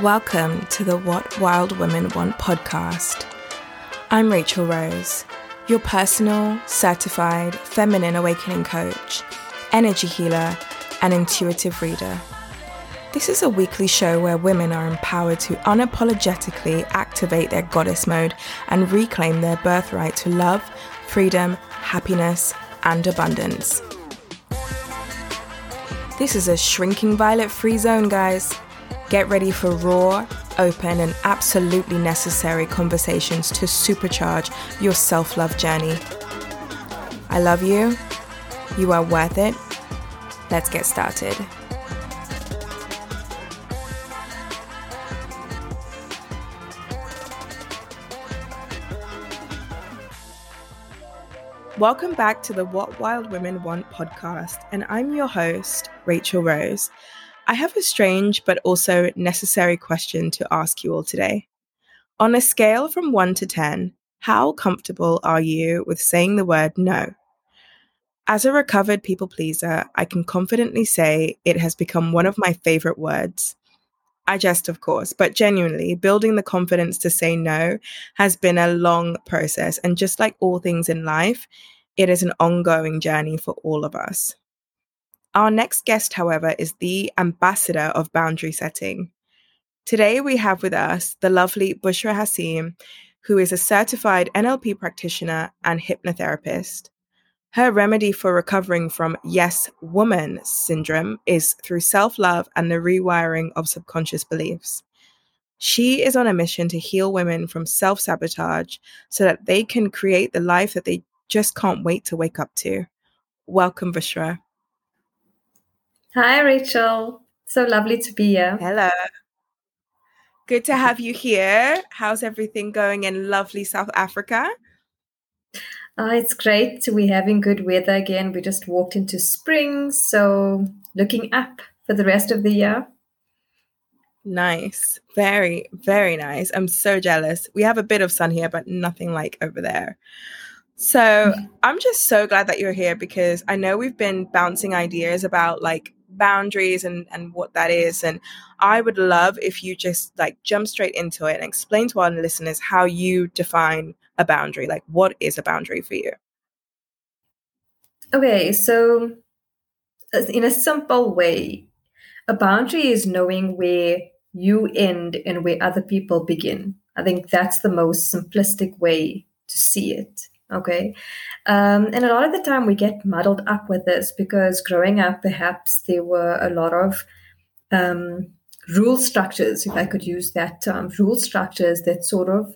Welcome to the What Wild Women Want podcast. I'm Rachel Rose, your personal, certified feminine awakening coach, energy healer, and intuitive reader. This is a weekly show where women are empowered to unapologetically activate their goddess mode and reclaim their birthright to love, freedom, happiness, and abundance. This is a shrinking violet free zone, guys. Get ready for raw, open, and absolutely necessary conversations to supercharge your self love journey. I love you. You are worth it. Let's get started. Welcome back to the What Wild Women Want podcast, and I'm your host, Rachel Rose. I have a strange but also necessary question to ask you all today. On a scale from 1 to 10, how comfortable are you with saying the word no? As a recovered people pleaser, I can confidently say it has become one of my favorite words. I jest, of course, but genuinely, building the confidence to say no has been a long process. And just like all things in life, it is an ongoing journey for all of us. Our next guest, however, is the ambassador of boundary setting. Today, we have with us the lovely Bushra Hassim, who is a certified NLP practitioner and hypnotherapist. Her remedy for recovering from yes woman syndrome is through self love and the rewiring of subconscious beliefs. She is on a mission to heal women from self sabotage so that they can create the life that they just can't wait to wake up to. Welcome, Bushra. Hi, Rachel. So lovely to be here. Hello. Good to have you here. How's everything going in lovely South Africa? Uh, it's great. We're having good weather again. We just walked into spring, so looking up for the rest of the year. Nice. Very, very nice. I'm so jealous. We have a bit of sun here, but nothing like over there. So. I'm just so glad that you're here because I know we've been bouncing ideas about like boundaries and and what that is. And i would love if you just like jump straight into it and explain to our listeners how you define a boundary. Like what is a boundary for you? Okay so uh, in a simple way a boundary is knowing where you end and where other people begin. I think that's the most simplistic way to see it Okay. Um, and a lot of the time we get muddled up with this because growing up, perhaps there were a lot of um, rule structures, if I could use that term, rule structures that sort of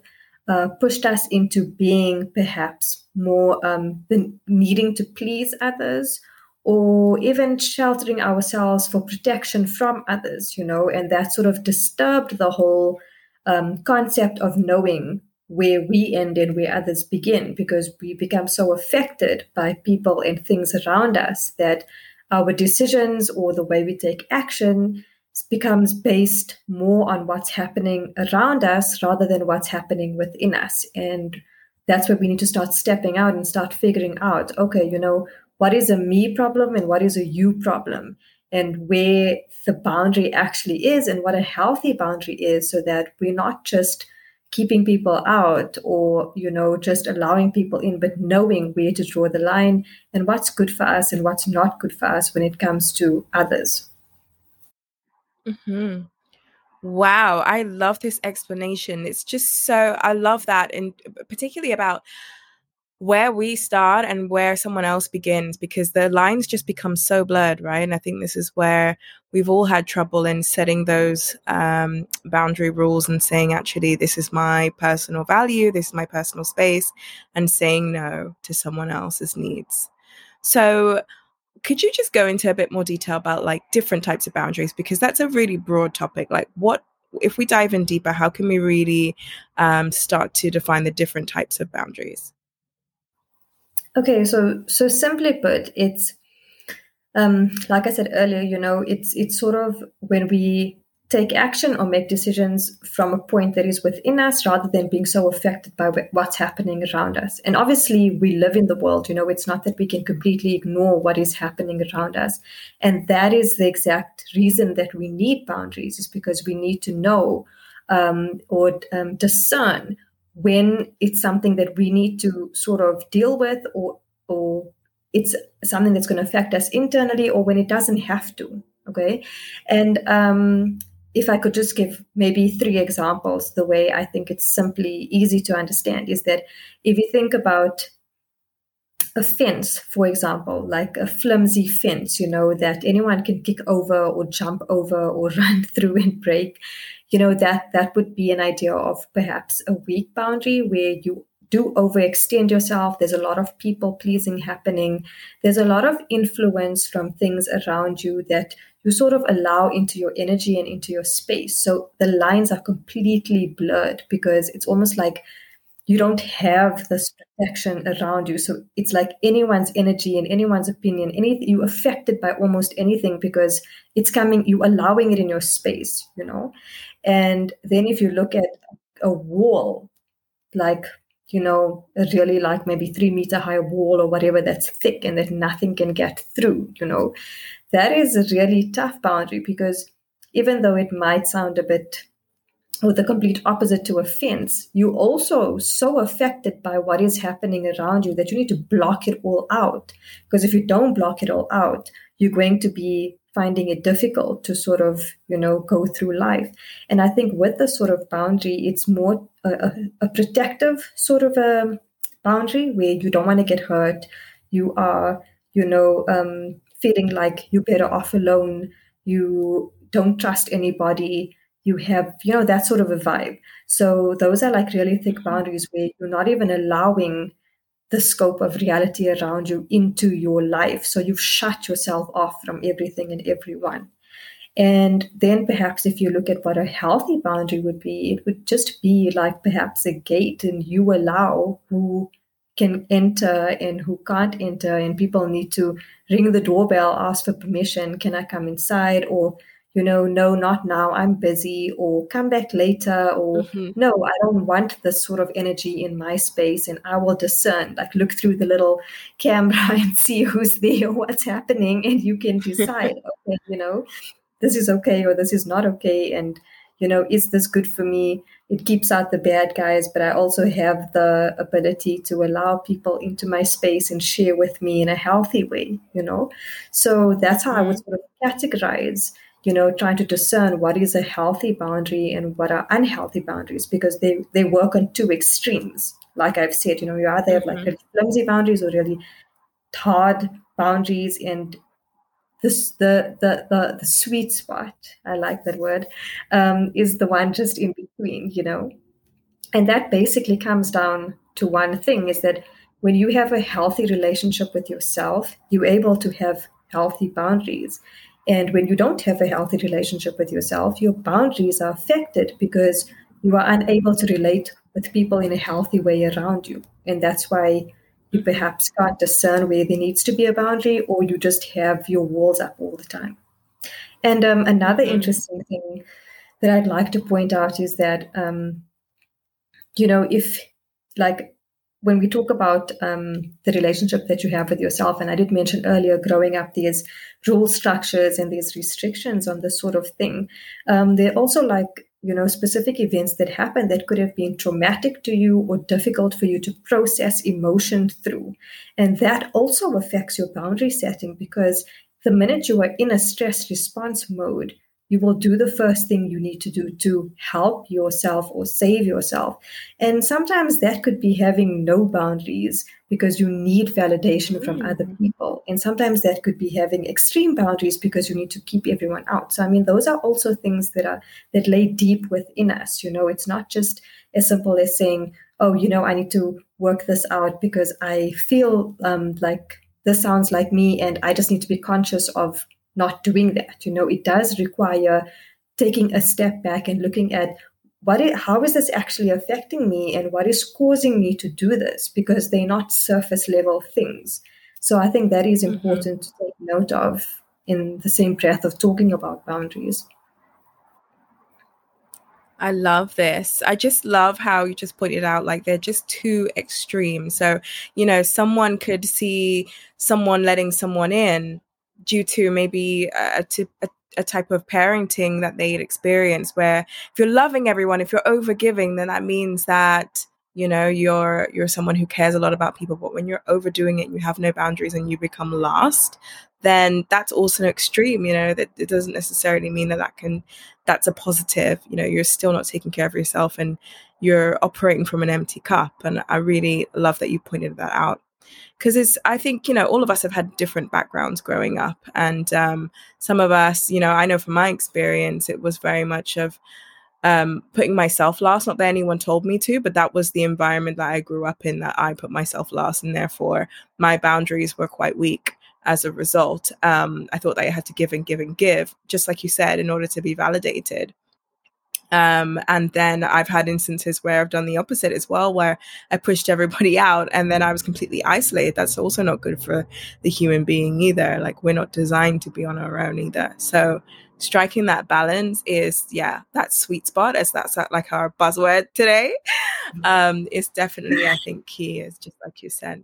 uh, pushed us into being perhaps more um, needing to please others or even sheltering ourselves for protection from others, you know, and that sort of disturbed the whole um, concept of knowing where we end and where others begin because we become so affected by people and things around us that our decisions or the way we take action becomes based more on what's happening around us rather than what's happening within us. And that's where we need to start stepping out and start figuring out okay you know what is a me problem and what is a you problem? And where the boundary actually is and what a healthy boundary is so that we're not just keeping people out or you know just allowing people in but knowing where to draw the line and what's good for us and what's not good for us when it comes to others mm-hmm. wow i love this explanation it's just so i love that and particularly about where we start and where someone else begins because the lines just become so blurred, right? And I think this is where we've all had trouble in setting those um, boundary rules and saying, actually, this is my personal value, this is my personal space, and saying no to someone else's needs. So, could you just go into a bit more detail about like different types of boundaries? Because that's a really broad topic. Like, what if we dive in deeper, how can we really um, start to define the different types of boundaries? Okay, so so simply put, it's um, like I said earlier, you know, it's it's sort of when we take action or make decisions from a point that is within us rather than being so affected by what's happening around us. And obviously, we live in the world, you know, it's not that we can completely ignore what is happening around us. And that is the exact reason that we need boundaries, is because we need to know um, or um, discern when it's something that we need to sort of deal with or, or it's something that's going to affect us internally or when it doesn't have to okay? And um, if I could just give maybe three examples, the way I think it's simply easy to understand is that if you think about a fence, for example, like a flimsy fence, you know, that anyone can kick over or jump over or run through and break, you know, that that would be an idea of perhaps a weak boundary where you do overextend yourself. There's a lot of people pleasing happening. There's a lot of influence from things around you that you sort of allow into your energy and into your space. So the lines are completely blurred because it's almost like you don't have this protection around you. So it's like anyone's energy and anyone's opinion, anything you affected by almost anything because it's coming, you allowing it in your space, you know. And then if you look at a wall, like you know, a really like maybe three meter high wall or whatever that's thick and that nothing can get through, you know, that is a really tough boundary because even though it might sound a bit or the complete opposite to a fence, you also so affected by what is happening around you that you need to block it all out. Because if you don't block it all out, you're going to be finding it difficult to sort of, you know, go through life. And I think with the sort of boundary, it's more a, a, protective sort of a um, boundary where you don't want to get hurt. You are, you know, um, feeling like you're better off alone, you don't trust anybody, you have, you know, that sort of a vibe. So those are like really thick boundaries where you're not even allowing the scope of reality around you into your life. So you've shut yourself off from everything and everyone. And then perhaps if you look at what a healthy boundary would be, it would just be like perhaps a gate and you allow who can enter and who can't enter and people need to ring the doorbell ask for permission can i come inside or you know no not now i'm busy or come back later or mm-hmm. no i don't want this sort of energy in my space and i will discern like look through the little camera and see who's there what's happening and you can decide okay you know this is okay or this is not okay and you know is this good for me it keeps out the bad guys, but I also have the ability to allow people into my space and share with me in a healthy way, you know? So that's how I would mm-hmm. sort of categorize, you know, trying to discern what is a healthy boundary and what are unhealthy boundaries because they, they work on two extremes. Like I've said, you know, you either have like mm-hmm. really flimsy boundaries or really hard boundaries and this the, the the the sweet spot i like that word um, is the one just in between you know and that basically comes down to one thing is that when you have a healthy relationship with yourself you're able to have healthy boundaries and when you don't have a healthy relationship with yourself your boundaries are affected because you are unable to relate with people in a healthy way around you and that's why you perhaps can't discern where there needs to be a boundary or you just have your walls up all the time. And um, another mm-hmm. interesting thing that I'd like to point out is that, um, you know, if like when we talk about um, the relationship that you have with yourself, and I did mention earlier, growing up, these rule structures and these restrictions on this sort of thing, um, they're also like you know specific events that happened that could have been traumatic to you or difficult for you to process emotion through. And that also affects your boundary setting because the minute you are in a stress response mode you will do the first thing you need to do to help yourself or save yourself. And sometimes that could be having no boundaries because you need validation from mm. other people. And sometimes that could be having extreme boundaries because you need to keep everyone out. So I mean those are also things that are that lay deep within us. You know, it's not just as simple as saying, oh, you know, I need to work this out because I feel um, like this sounds like me and I just need to be conscious of not doing that. You know, it does require taking a step back and looking at what is, how is this actually affecting me and what is causing me to do this because they're not surface level things. So I think that is mm-hmm. important mm-hmm. to take note of in the same breath of talking about boundaries. I love this. I just love how you just pointed out like they're just too extreme. So, you know, someone could see someone letting someone in due to maybe a, a, a type of parenting that they'd experienced where if you're loving everyone, if you're overgiving, then that means that you know you're you're someone who cares a lot about people. But when you're overdoing it you have no boundaries and you become lost then that's also an extreme you know that it doesn't necessarily mean that that can that's a positive. You know you're still not taking care of yourself and you're operating from an empty cup. And i really love that you pointed that out because it's i think you know all of us have had different backgrounds growing up and um, some of us you know i know from my experience it was very much of um, putting myself last. Not that anyone told me to, but that was the environment that I grew up in that I put myself last, and therefore my boundaries were quite weak as a result. Um, I thought that I had to give and give and give, just like you said, in order to be validated. Um, and then I've had instances where I've done the opposite as well, where I pushed everybody out and then I was completely isolated. That's also not good for the human being either. Like, we're not designed to be on our own either. So, striking that balance is yeah that sweet spot as that's like our buzzword today mm-hmm. um is definitely i think key is just like you said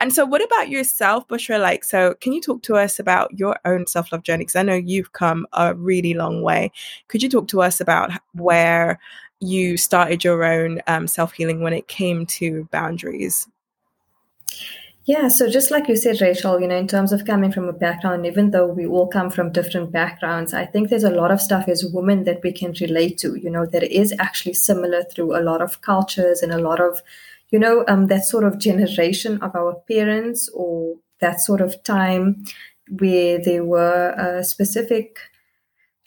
and so what about yourself bushra? Like so can you talk to us about your own self-love journey? Because i know you've come a really long way. Could you talk to us about where you started your own um, self-healing when it came to boundaries? Yeah, so just like you said, Rachel, you know, in terms of coming from a background, even though we all come from different backgrounds, I think there's a lot of stuff as women that we can relate to, you know, that is actually similar through a lot of cultures and a lot of, you know, um, that sort of generation of our parents or that sort of time where there were uh, specific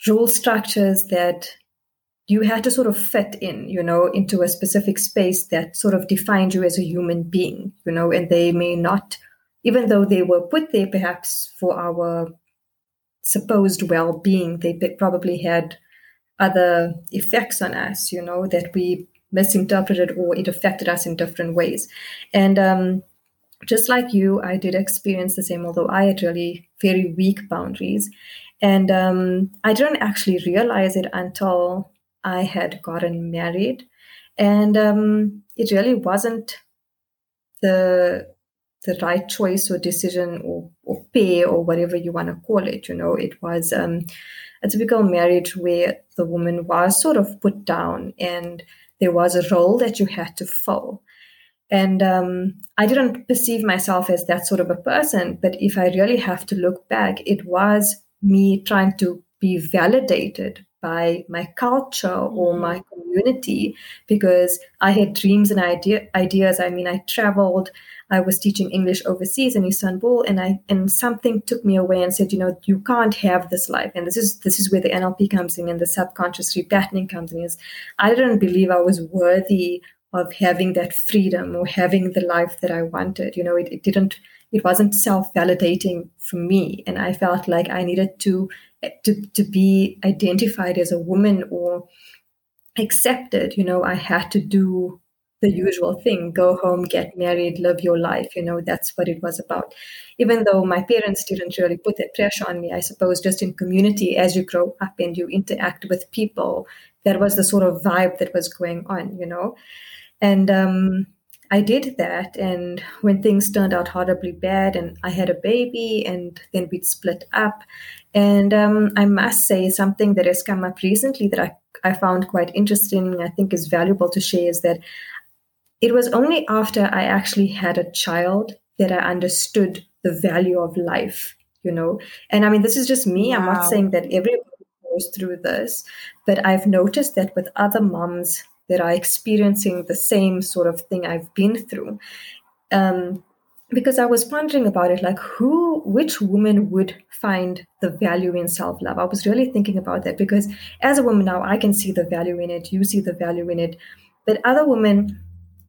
rule structures that you had to sort of fit in, you know, into a specific space that sort of defined you as a human being, you know, and they may not, even though they were put there perhaps for our supposed well being, they probably had other effects on us, you know, that we misinterpreted or it affected us in different ways. And um, just like you, I did experience the same, although I had really very weak boundaries. And um, I didn't actually realize it until I had gotten married, and um, it really wasn't the the right choice or decision or, or pay or whatever you want to call it. You know, it was um, a typical marriage where the woman was sort of put down and there was a role that you had to fill. And um, I didn't perceive myself as that sort of a person. But if I really have to look back, it was me trying to be validated by my culture or mm-hmm. my community because I had dreams and idea, ideas. I mean, I traveled. I was teaching English overseas in Istanbul, and I and something took me away and said, you know, you can't have this life. And this is this is where the NLP comes in and the subconscious repatterning comes in. Is I didn't believe I was worthy of having that freedom or having the life that I wanted. You know, it, it didn't. It wasn't self validating for me, and I felt like I needed to to, to be identified as a woman or accepted, you know, I had to do the usual thing go home, get married, live your life. You know, that's what it was about. Even though my parents didn't really put that pressure on me, I suppose just in community, as you grow up and you interact with people, that was the sort of vibe that was going on, you know. And um, I did that. And when things turned out horribly bad, and I had a baby, and then we'd split up, and um, I must say, something that has come up recently that I, I found quite interesting, I think is valuable to share, is that it was only after I actually had a child that I understood the value of life, you know. And I mean, this is just me. Wow. I'm not saying that everyone goes through this, but I've noticed that with other moms that are experiencing the same sort of thing I've been through. Um, because I was wondering about it, like who, which woman would find the value in self love? I was really thinking about that because as a woman now, I can see the value in it. You see the value in it, but other women,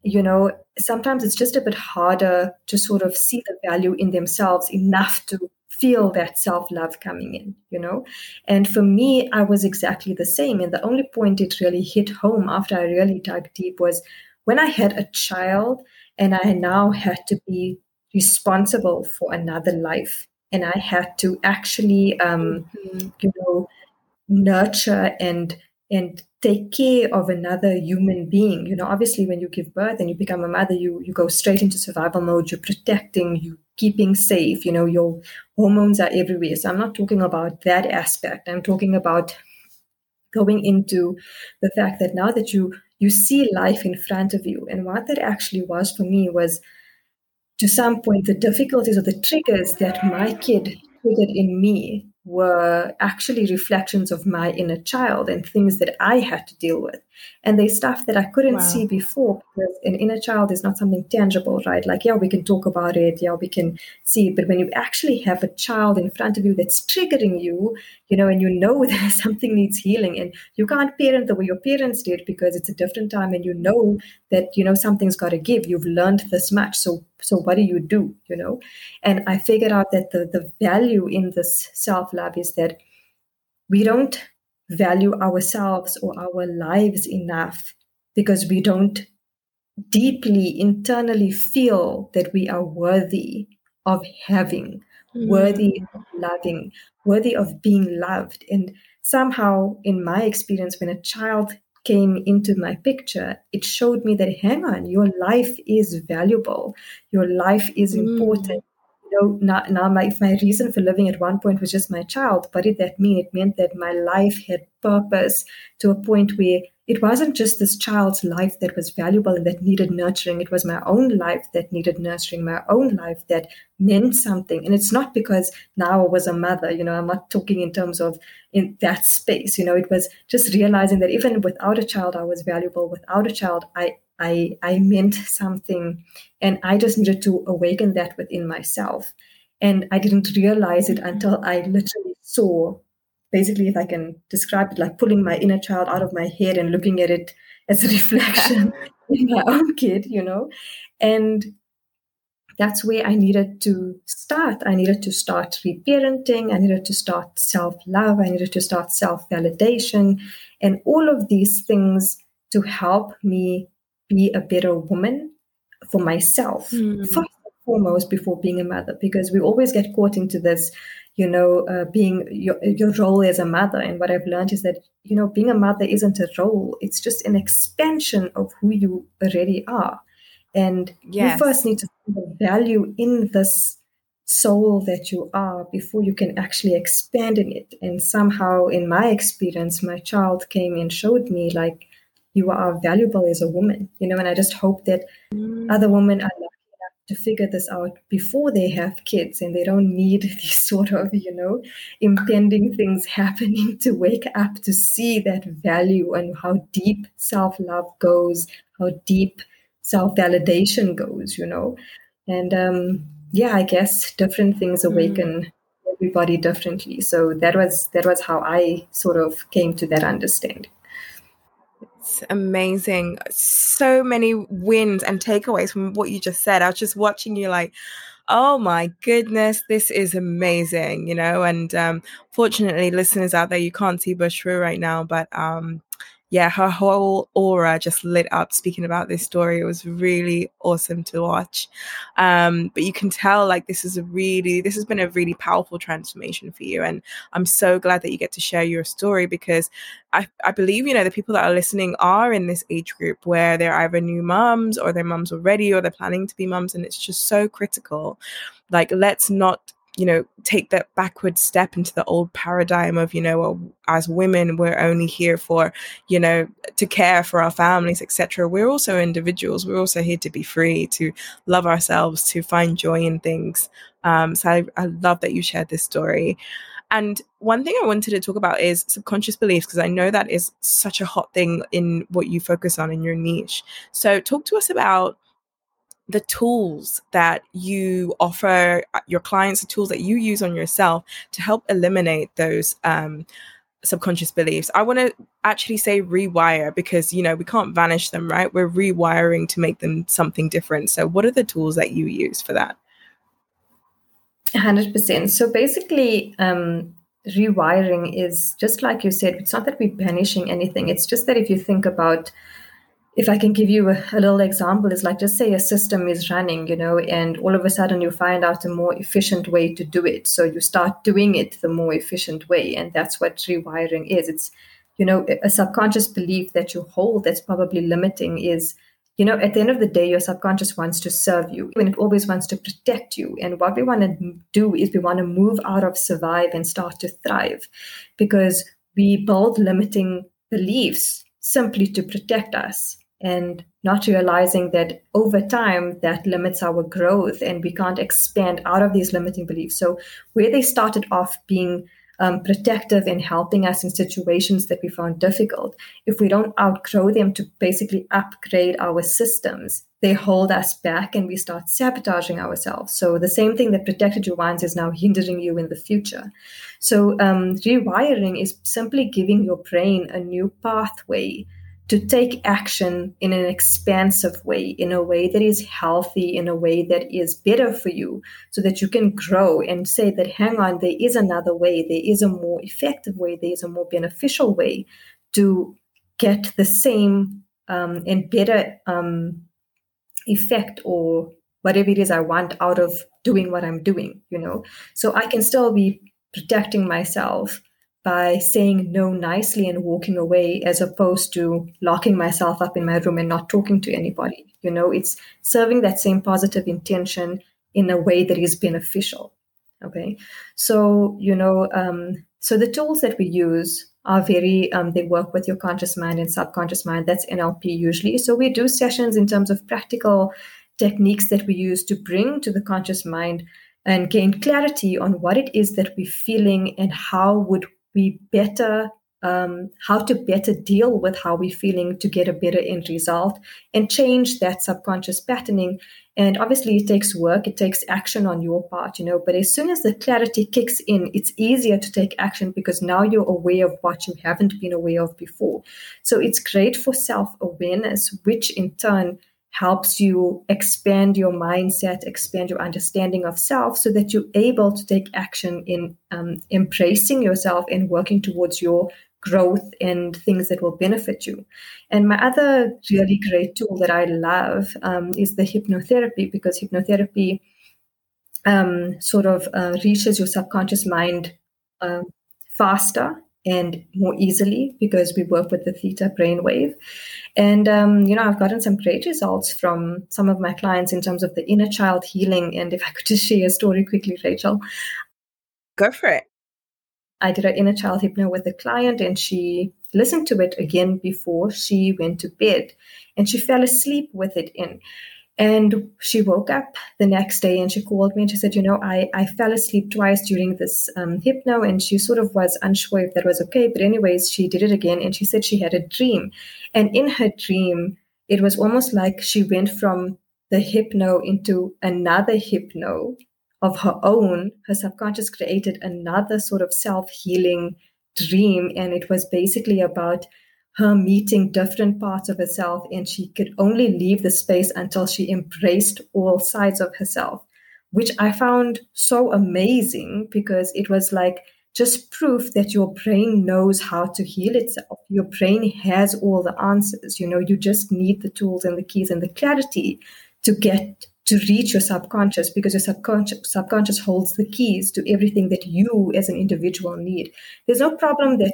you know, sometimes it's just a bit harder to sort of see the value in themselves enough to feel that self love coming in, you know. And for me, I was exactly the same. And the only point it really hit home after I really dug deep was when I had a child and I now had to be responsible for another life and i had to actually um, mm-hmm. you know nurture and and take care of another human being. You know, obviously, when you give birth and you become a mother, you you go straight into survival mode. You're protecting, you keeping safe. You know, your hormones are everywhere. So I'm not talking about that aspect. I'm talking about going into the fact that now that you you see life in front of you, and what that actually was for me was to some point the difficulties or the triggers that my kid triggered in me were actually reflections of my inner child and things that I had to deal with. And they stuff that I couldn't wow. see before because an inner child is not something tangible, right? Like, yeah, we can talk about it, yeah, we can see it. But when you actually have a child in front of you that's triggering you, you know, and you know that something needs healing and you can't parent the way your parents did because it's a different time and you know that, you know, something's got to give. You've learned this much. So, so what do you do, you know? And I figured out that the, the value in this self love is that we don't value ourselves or our lives enough because we don't deeply internally feel that we are worthy of having, mm. worthy of loving, worthy of being loved. And somehow, in my experience, when a child came into my picture, it showed me that hang on, your life is valuable, your life is mm. important know, now, now my, if my reason for living at one point was just my child, what did that mean? It meant that my life had purpose to a point where it wasn't just this child's life that was valuable and that needed nurturing. It was my own life that needed nurturing, my own life that meant something. And it's not because now I was a mother, you know, I'm not talking in terms of in that space, you know, it was just realizing that even without a child, I was valuable. Without a child, I I, I meant something and I just needed to awaken that within myself. And I didn't realize it mm-hmm. until I literally saw, basically, if I can describe it, like pulling my inner child out of my head and looking at it as a reflection in my own kid, you know? And that's where I needed to start. I needed to start reparenting. I needed to start self love. I needed to start self validation and all of these things to help me be a better woman for myself mm. first and foremost before being a mother because we always get caught into this you know uh, being your, your role as a mother and what i've learned is that you know being a mother isn't a role it's just an expansion of who you already are and yes. you first need to see the value in this soul that you are before you can actually expand in it and somehow in my experience my child came and showed me like you are valuable as a woman, you know, and I just hope that mm. other women are to figure this out before they have kids and they don't need these sort of, you know, impending things happening to wake up to see that value and how deep self love goes, how deep self validation goes, you know. And um, yeah, I guess different things mm. awaken. Mm. everybody differently so that was that was how i sort of came to that understanding amazing. So many wins and takeaways from what you just said. I was just watching you like, oh my goodness, this is amazing, you know. And um, fortunately, listeners out there, you can't see Bushra right now, but um, yeah, her whole aura just lit up speaking about this story. It was really awesome to watch. Um, but you can tell like this is a really, this has been a really powerful transformation for you. And I'm so glad that you get to share your story because I, I believe, you know, the people that are listening are in this age group where they're either new moms or they're moms already or they're planning to be moms. And it's just so critical. Like, let's not you know take that backward step into the old paradigm of you know as women we're only here for you know to care for our families etc we're also individuals. We're also here to be free to love ourselves to find joy in things. Um, so I, I love that you shared this story. And one thing I wanted to talk about is subconscious beliefs, because I know that is such a hot thing in what you focus on in your niche. So, talk to us about the tools that you offer uh, your clients, the tools that you use on yourself to help eliminate those um, subconscious beliefs. I want to actually say rewire because, you know, we can't vanish them, right? We're rewiring to make them something different. So, what are the tools that you use for that? 100%. So, basically, um, rewiring is just like you said, it's not that we're banishing anything, it's just that if you think about if I can give you a, a, little example, is like just say a system is running, you know, and all of a sudden you find out a more efficient way to do it. So you start doing it the more efficient way. And that's what rewiring is. It's you know, a subconscious belief that you hold that's probably limiting is, you know, at the end of the day, your subconscious wants to serve you and it always wants to protect you. And what we want to do is we want to move out of survive and start to thrive because we build limiting beliefs simply to protect us and not realizing that over time that limits our growth and we can't expand out of these limiting beliefs. So, where they started off being um, protective and helping us in situations that we found difficult, if we don't outgrow them to basically upgrade our systems, they hold us back and we start sabotaging ourselves. So the same thing that protected you once is now hindering you in the future. So um, rewiring is simply giving your brain a new pathway to take action in an expansive way, in a way that is healthy, in a way that is better for you, so that you can grow and say that, hang on, there is another way, there is a more effective way, there is a more beneficial way to get the same um, and better um, effect or whatever it is I want out of doing what I'm doing, you know? So I can still be protecting myself by saying no nicely and walking away as opposed to locking myself up in my room and not talking to anybody. You know, it's serving that same positive intention in a way that is beneficial. Okay. So, you know, um, so the tools that we use are very, um, they work with your conscious mind and subconscious mind. That's NLP usually. So we do sessions in terms of practical techniques that we use to bring to the conscious mind and gain clarity on what it is that we're feeling and how would we better um, how to better deal with how we're feeling to get a better end result and change that subconscious patterning. And obviously, it takes work, it takes action on your part, you know. But as soon as the clarity kicks in, it's easier to take action because now you're aware of what you haven't been aware of before. So it's great for self awareness, which in turn helps you expand your mindset, expand your understanding of self so that you're able to take action in um, embracing yourself and working towards your growth and things that will benefit you. And my other really great tool that I love um, is the hypnotherapy because hypnotherapy um, sort of uh, reaches your subconscious mind uh, faster and more easily because we work with the theta brainwave. And, um, you know, I've gotten some great results from some of my clients in terms of the inner child healing. And if I could just share a story quickly, Rachel. Go for it. I did an inner child hypno with a client and she listened to it again before she went to bed and she fell asleep with it in. And she woke up the next day and she called me and she said, You know, I, I fell asleep twice during this um, hypno. And she sort of was unsure if that was okay. But, anyways, she did it again and she said she had a dream. And in her dream, it was almost like she went from the hypno into another hypno of her own. Her subconscious created another sort of self healing dream. And it was basically about her meeting different parts of herself, and she could only leave the space until she embraced all sides of herself, which I found so amazing because it was like just proof that your brain knows how to heal itself. Your brain has all the answers. You know, you just need the tools and the keys and the clarity to get to reach your subconscious because your subconscious subconscious holds the keys to everything that you as an individual need. There's no problem that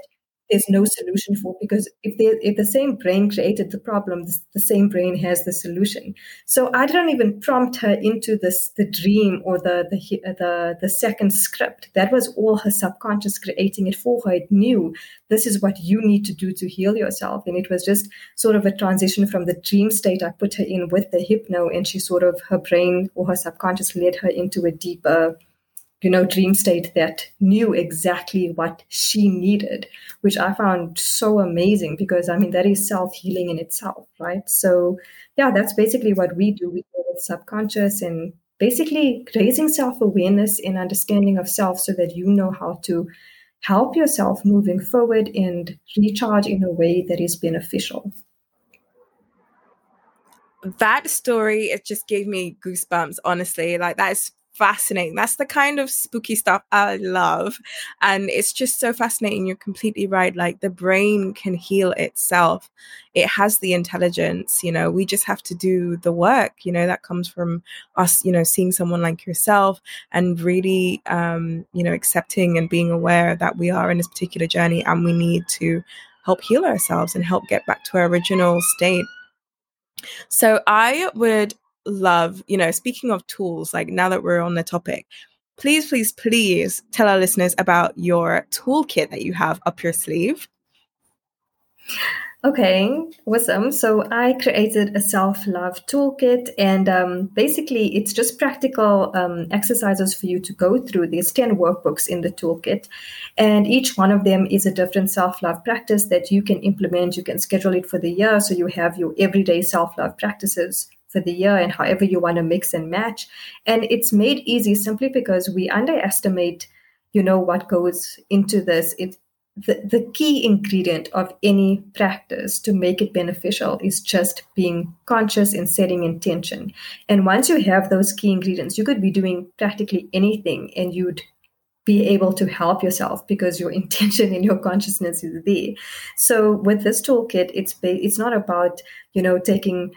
there's no solution for because if if the same brain created the problem the, the, same brain has the solution. So i didn't even prompt her into this the dream or the the the, the second script. That was all her subconscious creating it for her. It knew this is what you need to do to heal yourself. And it was just sort of a transition from the dream state. I put her in with the hypno and she sort of her brain or her subconscious led her into a deeper you know, dream state that knew exactly what she needed, which I found so amazing because I mean, that is self healing in itself, right? So, yeah, that's basically what we do. We do with subconscious and basically raising self awareness and understanding of self so that you know how to help yourself moving forward and recharge in a way that is beneficial. That story, it just gave me goosebumps, honestly. Like, that is fascinating. That's the kind of spooky stuff I love. And it's just so fascinating. You're completely right. Like the brain can heal itself, it has the intelligence. You know, we just have to do the work. You know, that comes from us, you know, seeing someone like yourself and really, um, you know, accepting and being aware that we are in this particular journey and we need to help heal ourselves and help get back to our original state. So I would love, you know, speaking of tools, like now that we're on the topic, please, please, please tell our listeners about your toolkit that you have up your sleeve. Okay, awesome. So I created a self love toolkit, and um, basically, it's just practical um, exercises for you to go through. There's 10 workbooks in the toolkit, and each one of them is a different self love practice that you can implement. You can schedule it for the year, so you have your everyday self love practices for the year and however you want to mix and match. And it's made easy simply because we underestimate you know what goes into this it the, the key ingredient of any practice to make it beneficial is just being conscious and setting intention. And once you have those key ingredients, you could be doing practically anything and you'd be able to help yourself because your intention and your consciousness is there. So with this toolkit, it's it's not about you know taking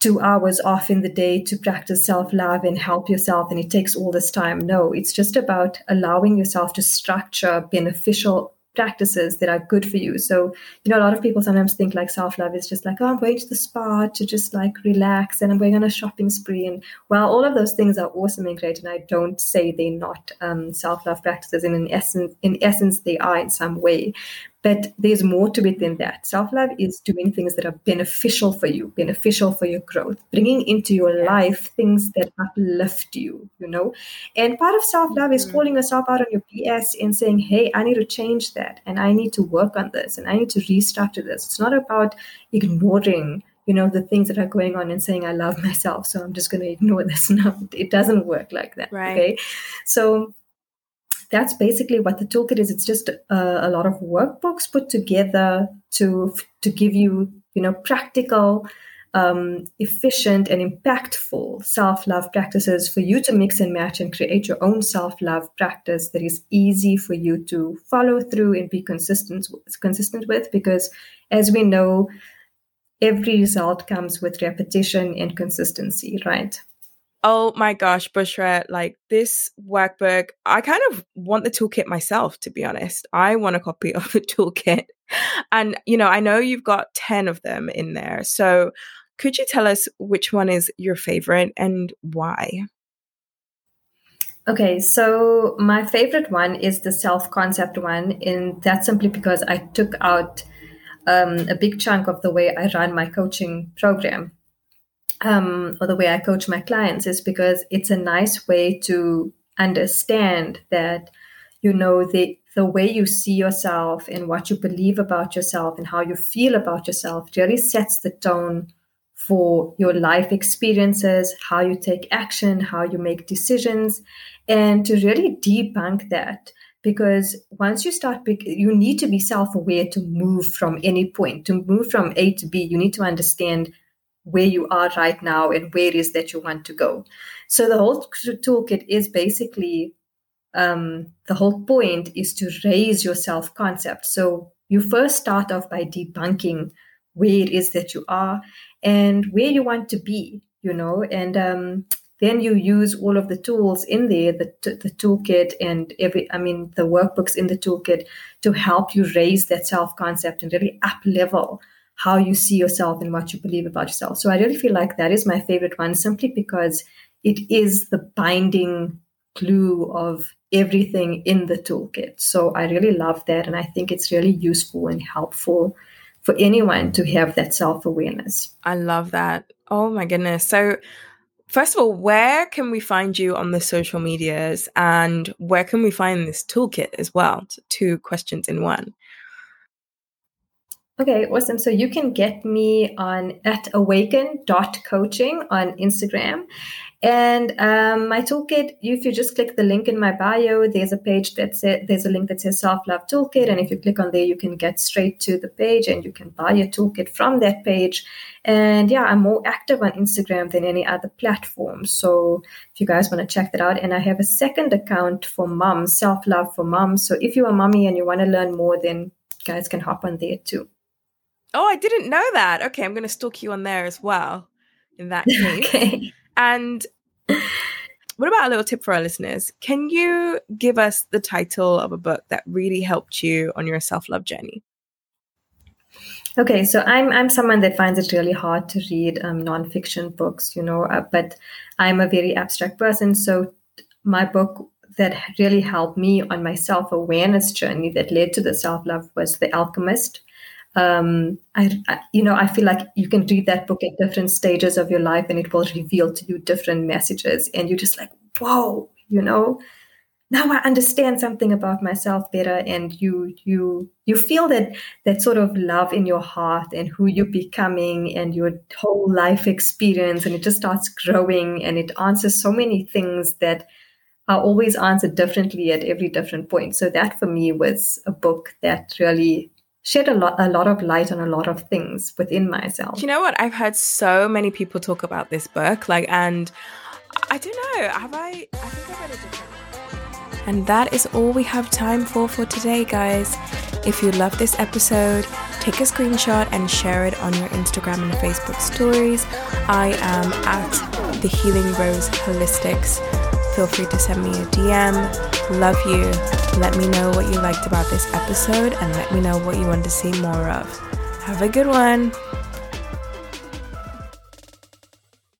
two hours off in the day to practice self love and help yourself, and it takes all this time. No, it's just about allowing yourself to structure beneficial practices that are good for you. So, you know, a lot of people sometimes think like self love is just like, oh, I'm going to the spa to just like relax and I'm going on a shopping spree. And while all of those things are awesome and great, and I don't say they're not um, self love practices, and in essence, in essence, they are in some way. But there's more to it than that. Self love is doing things that are beneficial for you, beneficial for your growth, bringing into your life things that uplift you, you know. And part of self love is mm-hmm. calling yourself out on your BS and saying, hey, I need to change that and I need to work on this and I need to restructure this. It's not about ignoring you know the things that are going on and saying i love myself so i'm just going to ignore this no it doesn't work like that right. okay so that's basically what the toolkit is. It's just a, a lot of workbooks put together to to give you you know practical um, efficient and impactful self love practices for you to mix and match and create your own self love practice that is easy for you to follow through and be consistent consistent with. Because as we know, every result comes with repetition and consistency, right? Oh my gosh, Bushra, like this workbook, I kind of want the toolkit myself, to be honest. I want a copy of the toolkit. And, you know, I know you've got 10 of them in there. So could you tell us which one is your favorite and why? Okay, so my favorite one is the self concept one, and that's simply because I took out um, a big chunk of the way I run my coaching program um, or the way I coach my clients is because it's a nice way to understand that you know the the way you see yourself and what you believe about yourself and how you feel about yourself really sets the tone for your life experiences, how you take action, how you make decisions, and to really debunk that. Because once you start, you need to be self aware to move from any point. To move from A to B, you need to understand where you are right now and where it is that you want to go. So the whole toolkit is basically um, the whole point is to raise your self concept. So you first start off by debunking where it is that you are and where you want to be, you know, and um, then you use all of the tools in there, the, the toolkit and every, I mean, the workbooks in the toolkit to help you raise that self concept and really up level how you see yourself and what you believe about yourself. So I really feel like that is my favorite one simply because it is the binding glue of everything in the toolkit. So I really love that. And I think it's really useful and helpful for anyone to have that self awareness. I love that. Oh my goodness. So, first of all, where can we find you on the social medias and where can we find this toolkit as well? Two questions in one. Okay, awesome. So you can get me on at awaken.coaching on Instagram. And um, my toolkit, if you just click the link in my bio, there's a page that says there's a link that says Self Love Toolkit. And if you click on there, you can get straight to the page and you can buy your toolkit from that page. And yeah, I'm more active on Instagram than any other platform. So if you guys want to check that out, and I have a second account for moms, Self Love for Moms. So if you're a mommy and you want to learn more, then guys can hop on there too. Oh, I didn't know that. Okay, I'm going to stalk you on there as well. In that case, okay. and what about a little tip for our listeners? Can you give us the title of a book that really helped you on your self love journey? Okay, so I'm I'm someone that finds it really hard to read um, nonfiction books, you know, uh, but I'm a very abstract person. So my book that really helped me on my self awareness journey that led to the self love was The Alchemist. Um, I, I, you know, I feel like you can read that book at different stages of your life, and it will reveal to you different messages, and you're just like, whoa, you know, now I understand something about myself better, and you you you feel that that sort of love in your heart and who you're becoming and your whole life experience, and it just starts growing, and it answers so many things that are always answered differently at every different point. So that for me was a book that really shed a lot a lot of light on a lot of things within myself. You know what? I've heard so many people talk about this book, like, and I don't know. Have I? I think I've read a different. And that is all we have time for for today, guys. If you love this episode, take a screenshot and share it on your Instagram and Facebook stories. I am at the Healing Rose Holistics feel free to send me a DM. Love you. Let me know what you liked about this episode and let me know what you want to see more of. Have a good one.